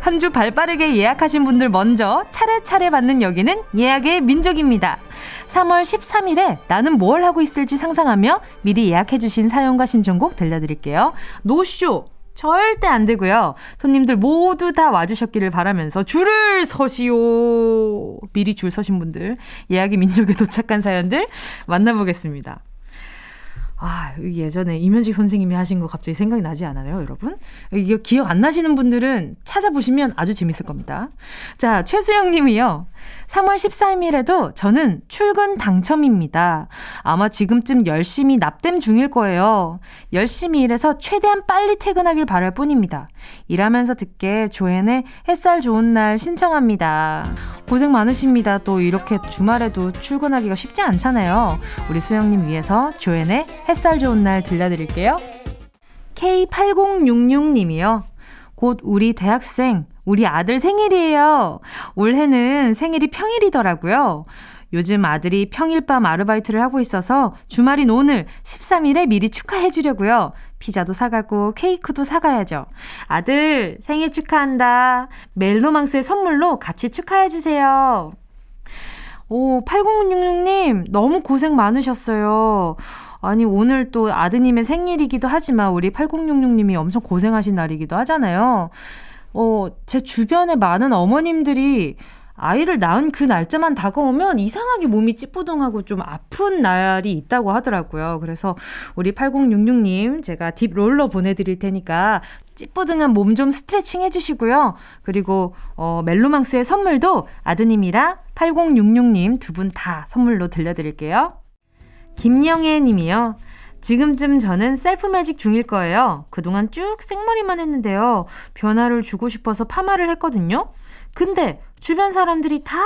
한 주 발빠르게 예약하신 분들 먼저 차례차례 받는 여기는 예약의 민족입니다. 3월 13일에 나는 뭘 하고 있을지 상상하며 미리 예약해주신 사연과 신청곡 들려드릴게요. 노쇼! 절대 안 되고요. 손님들 모두 다 와주셨기를 바라면서 줄을 서시오. 미리 줄 서신 분들, 예약의 민족에 도착한 사연들 만나보겠습니다. 아, 예전에 이면식 선생님이 하신 거 갑자기 생각이 나지 않아요, 여러분? 이게 기억 안 나시는 분들은 찾아보시면 아주 재밌을 겁니다. 자, 최수영 님이요. 3월 13일에도 저는 출근 당첨입니다. 아마 지금쯤 열심히 납땜 중일 거예요. 열심히 일해서 최대한 빨리 퇴근하길 바랄 뿐입니다. 일하면서 듣게 조앤의 햇살 좋은 날 신청합니다. 고생 많으십니다. 또 이렇게 주말에도 출근하기가 쉽지 않잖아요. 우리 수영님 위해서 조앤의 햇살 좋은 날 들려드릴게요. K8066님이요. 곧 우리 대학생, 우리 아들 생일이에요. 올해는 생일이 평일이더라고요. 요즘 아들이 평일 밤 아르바이트를 하고 있어서 주말인 오늘 13일에 미리 축하해 주려고요. 피자도 사가고 케이크도 사가야죠. 아들 생일 축하한다. 멜로망스의 선물로 같이 축하해 주세요. 오, 8066님, 너무 고생 많으셨어요. 아니, 오늘 또 아드님의 생일이기도 하지만 우리 8066님이 엄청 고생하신 날이기도 하잖아요. 어, 제 주변에 많은 어머님들이 아이를 낳은 그 날짜만 다가오면 이상하게 몸이 찌뿌둥하고 좀 아픈 날이 있다고 하더라고요. 그래서 우리 8066님 제가 딥 롤러 보내드릴 테니까 찌뿌둥한 몸 좀 스트레칭 해주시고요. 그리고 어, 멜로망스의 선물도 아드님이랑 8066님 두 분 다 선물로 들려드릴게요. 김영애 님이요. 지금쯤 저는 셀프 매직 중일 거예요. 그동안 쭉 생머리만 했는데요. 변화를 주고 싶어서 파마를 했거든요. 근데 주변 사람들이 다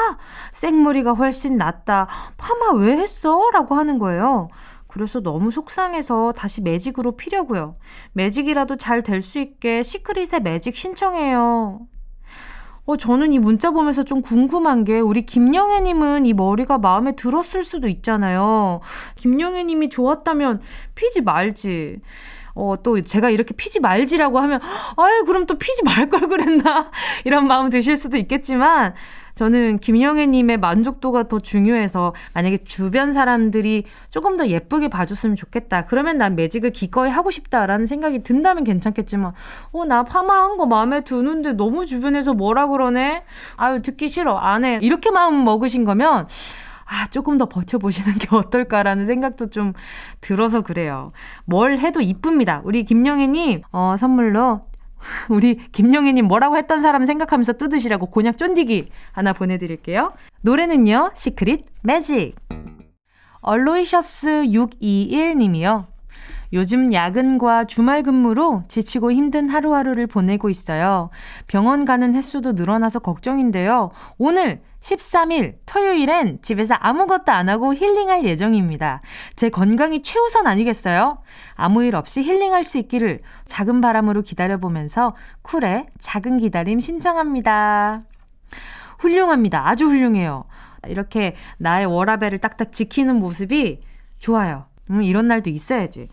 생머리가 훨씬 낫다. 파마 왜 했어? 라고 하는 거예요. 그래서 너무 속상해서 다시 매직으로 피려고요. 매직이라도 잘 될 수 있게 시크릿의 매직 신청해요. 어, 저는 이 문자 보면서 좀 궁금한 게 우리 김영애님은 이 머리가 마음에 들었을 수도 있잖아요. 김영애님이 좋았다면 피지 말지. 어, 또 제가 이렇게 피지 말지라고 하면, 아유, 그럼 또 피지 말 걸 그랬나? [laughs] 이런 마음 드실 수도 있겠지만, 저는 김영애님의 만족도가 더 중요해서 만약에 주변 사람들이 조금 더 예쁘게 봐줬으면 좋겠다. 그러면 난 매직을 기꺼이 하고 싶다라는 생각이 든다면 괜찮겠지만, 어, 나 파마한 거 마음에 드는데 너무 주변에서 뭐라 그러네? 아유, 듣기 싫어. 안 해. 이렇게 마음 먹으신 거면, 아, 조금 더 버텨보시는 [laughs] 게 어떨까라는 생각도 좀 들어서 그래요. 뭘 해도 이쁩니다. 우리 김영애님, 어, 선물로 [laughs] 우리 김영애님 뭐라고 했던 사람 생각하면서 뜯으시라고 곤약 쫀디기 하나 보내드릴게요. 노래는요, 시크릿 매직. 얼로이셔스 621님이요. 요즘 야근과 주말 근무로 지치고 힘든 하루하루를 보내고 있어요. 병원 가는 횟수도 늘어나서 걱정인데요. 오늘 13일 토요일엔 집에서 아무것도 안 하고 힐링할 예정입니다. 제 건강이 최우선 아니겠어요? 아무 일 없이 힐링할 수 있기를 작은 바람으로 기다려보면서 쿨의 작은 기다림 신청합니다. 훌륭합니다. 아주 훌륭해요. 이렇게 나의 워라벨을 딱딱 지키는 모습이 좋아요. 음, 이런 날도 있어야지.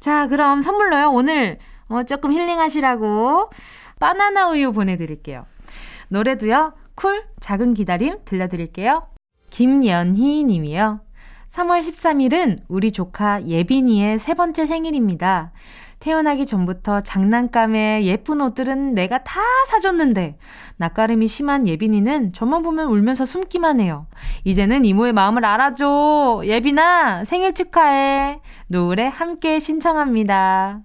자, 그럼 선물로요. 오늘 어, 조금 힐링하시라고 바나나 우유 보내드릴게요. 노래도요. 쿨 작은 기다림 들려드릴게요. 김연희 님이요. 3월 13일은 우리 조카 예빈이의 세 번째 생일입니다. 태어나기 전부터 장난감에 예쁜 옷들은 내가 다 사줬는데 낯가림이 심한 예빈이는 저만 보면 울면서 숨기만 해요. 이제는 이모의 마음을 알아줘. 예빈아 생일 축하해. 노래 함께 신청합니다.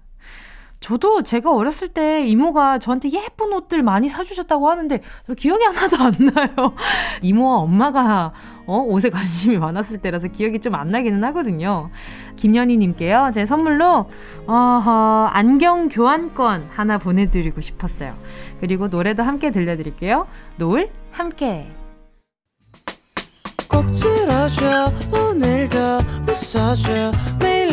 저도 제가 어렸을 때 이모가 저한테 예쁜 옷들 많이 사주셨다고 하는데 기억이 하나도 안 나요. [laughs] 이모와 엄마가 어, 옷에 관심이 많았을 때라서 기억이 좀 안 나기는 하거든요. 김연희님께요. 제 선물로 어허, 안경 교환권 하나 보내드리고 싶었어요. 그리고 노래도 함께 들려드릴게요. 노을 함께. 꼭 들어줘 오늘도 웃어줘 매일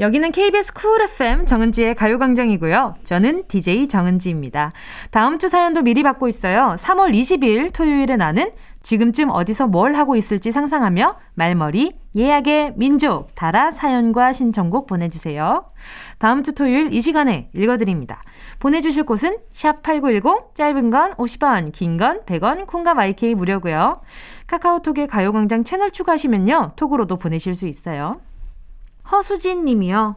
여기는 KBS 쿨 FM 정은지의 가요광장이고요. 저는 DJ 정은지입니다. 다음 주 사연도 미리 받고 있어요. 3월 20일 토요일에 나는 지금쯤 어디서 뭘 하고 있을지 상상하며 말머리 예약의 민족 달아 사연과 신청곡 보내주세요. 다음 주 토요일 이 시간에 읽어드립니다. 보내주실 곳은 샵8910 짧은 건 50원 긴 건 100원 콩과 마이케이 무료고요. 카카오톡에 가요광장 채널 추가하시면요. 톡으로도 보내실 수 있어요. 허수진 님이요.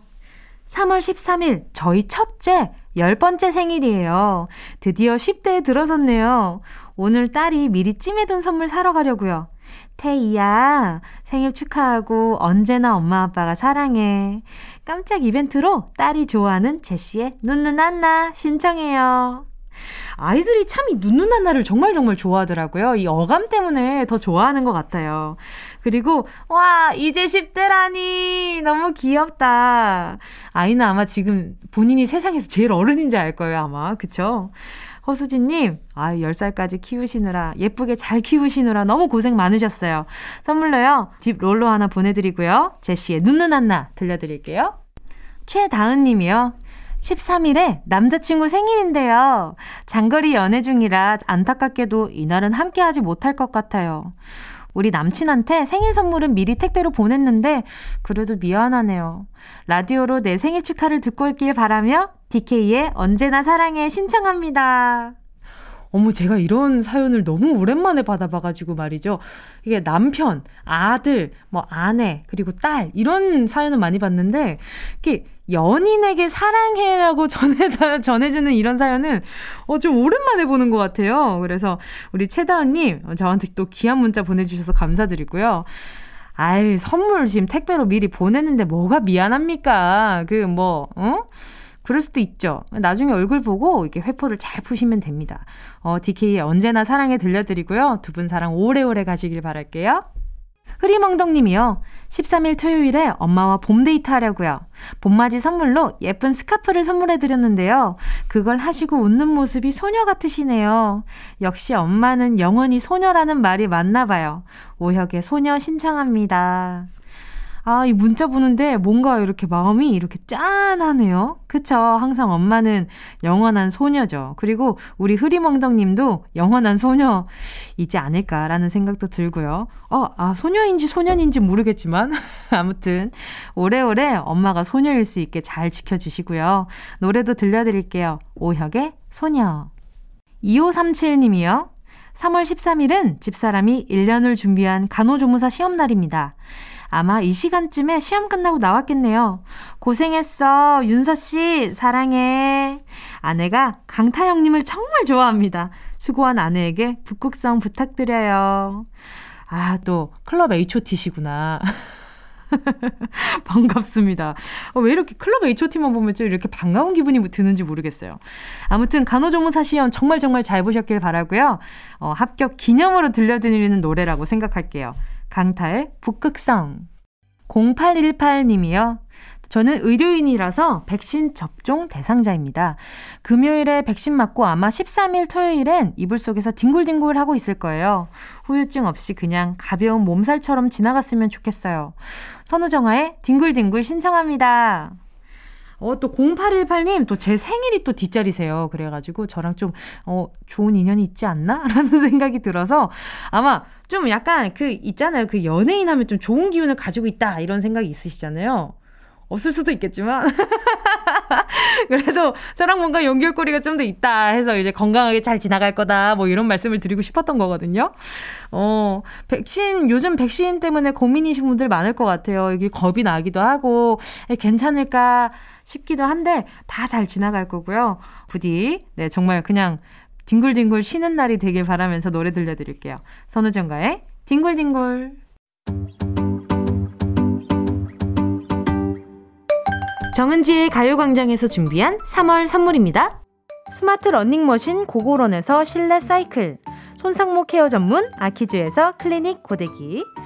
3월 13일 저희 첫째 열 번째 생일이에요. 드디어 10대에 들어섰네요. 오늘 딸이 미리 찜해둔 선물 사러 가려고요. 태이야, 생일 축하하고 언제나 엄마 아빠가 사랑해. 깜짝 이벤트로 딸이 좋아하는 제시의 눈누난나 신청해요. 아이들이 참 이 눈누난나를 정말 정말 좋아하더라고요. 이 어감 때문에 더 좋아하는 것 같아요. 그리고 와 이제 10대라니 너무 귀엽다. 아이는 아마 지금 본인이 세상에서 제일 어른인지 알 거예요 아마 그쵸? 허수진님, 아 10살까지 키우시느라, 예쁘게 잘 키우시느라 너무 고생 많으셨어요. 선물로요, 딥 롤러 하나 보내드리고요. 제시의 눈눈 한나 들려드릴게요. 최다은 님이요. 13일에 남자친구 생일인데요. 장거리 연애 중이라 안타깝게도 이날은 함께하지 못할 것 같아요. 우리 남친한테 생일 선물은 미리 택배로 보냈는데 그래도 미안하네요. 라디오로 내 생일 축하를 듣고 있길 바라며 DK의 언제나 사랑해 신청합니다. 어머, 제가 이런 사연을 너무 오랜만에 받아봐가지고 말이죠. 이게 남편, 아들, 뭐 아내, 그리고 딸, 이런 사연을 많이 봤는데, 이게 연인에게 사랑해라고 전해다, 전해주는 이런 사연은, 어, 좀 오랜만에 보는 것 같아요. 그래서 우리 최다은님, 저한테 또 귀한 문자 보내주셔서 감사드리고요. 아이, 선물 지금 택배로 미리 보냈는데 뭐가 미안합니까? 그 뭐, 어? 그럴 수도 있죠. 나중에 얼굴 보고 이렇게 회포를 잘 푸시면 됩니다. 어, DK의 언제나 사랑해 들려드리고요. 두 분 사랑 오래오래 가시길 바랄게요. 흐리멍덩님이요. 13일 토요일에 엄마와 봄 데이트 하려고요. 봄맞이 선물로 예쁜 스카프를 선물해 드렸는데요. 그걸 하시고 웃는 모습이 소녀 같으시네요. 역시 엄마는 영원히 소녀라는 말이 맞나 봐요. 오혁의 소녀 신청합니다. 아, 이 문자 보는데 뭔가 이렇게 마음이 이렇게 짠하네요. 그쵸. 항상 엄마는 영원한 소녀죠. 그리고 우리 흐리멍덩 님도 영원한 소녀이지 않을까라는 생각도 들고요. 어, 아, 소녀인지 소년인지 모르겠지만. [laughs] 아무튼, 오래오래 엄마가 소녀일 수 있게 잘 지켜주시고요. 노래도 들려드릴게요. 오혁의 소녀. 2537님이요. 3월 13일은 집사람이 1년을 준비한 간호조무사 시험날입니다. 아마 이 시간쯤에 시험 끝나고 나왔겠네요. 고생했어. 윤서씨, 사랑해. 아내가 강타영님을 정말 좋아합니다. 수고한 아내에게 북극성 부탁드려요. 아, 또, 클럽 HOT시구나. [laughs] 반갑습니다. 어, 왜 이렇게 클럽 HOT만 보면 좀 이렇게 반가운 기분이 드는지 모르겠어요. 아무튼 간호조무사 시험 정말 정말 잘 보셨길 바라고요. 어, 합격 기념으로 들려드리는 노래라고 생각할게요. 강타의 북극성. 0818님이요. 저는 의료인이라서 백신 접종 대상자입니다. 금요일에 백신 맞고 아마 13일 토요일엔 이불 속에서 뒹굴뒹굴 하고 있을 거예요. 후유증 없이 그냥 가벼운 몸살처럼 지나갔으면 좋겠어요. 선우정아의 뒹굴뒹굴 신청합니다. 어, 또 0818님, 또 제 생일이 또 뒷자리세요. 그래가지고 저랑 좀, 어, 좋은 인연이 있지 않나? [laughs] 라는 생각이 들어서 아마 좀 약간 그, 있잖아요. 그 연예인 하면 좀 좋은 기운을 가지고 있다. 이런 생각이 있으시잖아요. 없을 수도 있겠지만. [laughs] 그래도 저랑 뭔가 연결고리가 좀 더 있다 해서 이제 건강하게 잘 지나갈 거다. 뭐 이런 말씀을 드리고 싶었던 거거든요. 어, 백신, 요즘 백신 때문에 고민이신 분들 많을 것 같아요. 이게 겁이 나기도 하고, 괜찮을까 싶기도 한데, 다 잘 지나갈 거고요. 부디, 네, 정말 그냥 뒹굴뒹굴 쉬는 날이 되길 바라면서 노래 들려드릴게요. 선우정가의 뒹굴뒹굴. 정은지의 가요광장에서 준비한 3월 선물입니다. 스마트 러닝머신 고고런에서 실내 사이클, 손상모 케어 전문 아키즈에서 클리닉 고데기,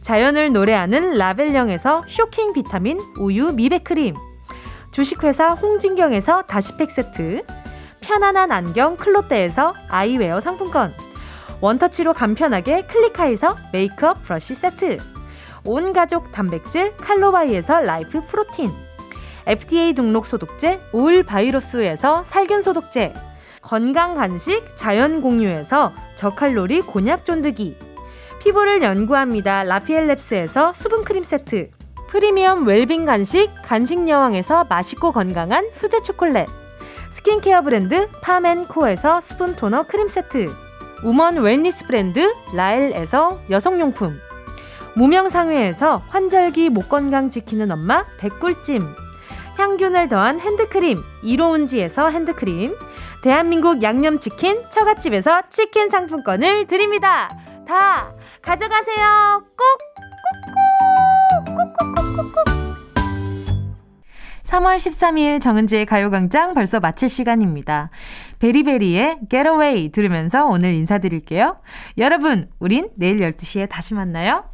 자연을 노래하는 라벨령에서 쇼킹 비타민 우유 미백 크림. 주식회사 홍진경에서 다시팩 세트. 편안한 안경 클로떼에서 아이웨어 상품권. 원터치로 간편하게 클리카에서 메이크업 브러쉬 세트. 온 가족 단백질 칼로바이에서 라이프 프로틴. FDA 등록 소독제 올 바이러스에서 살균 소독제. 건강 간식 자연 공유에서 저칼로리 곤약 쫀득이 피부를 연구합니다. 라피엘랩스에서 수분 크림 세트. 프리미엄 웰빙 간식 간식 여왕에서 맛있고 건강한 수제 초콜렛 스킨케어 브랜드 파맨코에서 수분 토너 크림 세트. woman wellness 브랜드 라엘에서 여성용품. 무명상회에서 환절기 목 건강 지키는 엄마 백꿀찜. 향균을 더한 핸드크림 이로운지에서 핸드크림. 대한민국 양념치킨 처갓집에서 치킨 상품권을 드립니다. 다 가져가세요 꼭 꼭꼭 꼭꼭꼭꼭 3월 13일 정은지의 가요광장 벌써 마칠 시간입니다. 베리베리의 Get Away 들으면서 오늘 인사드릴게요. 여러분, 우린 내일 12시에 다시 만나요.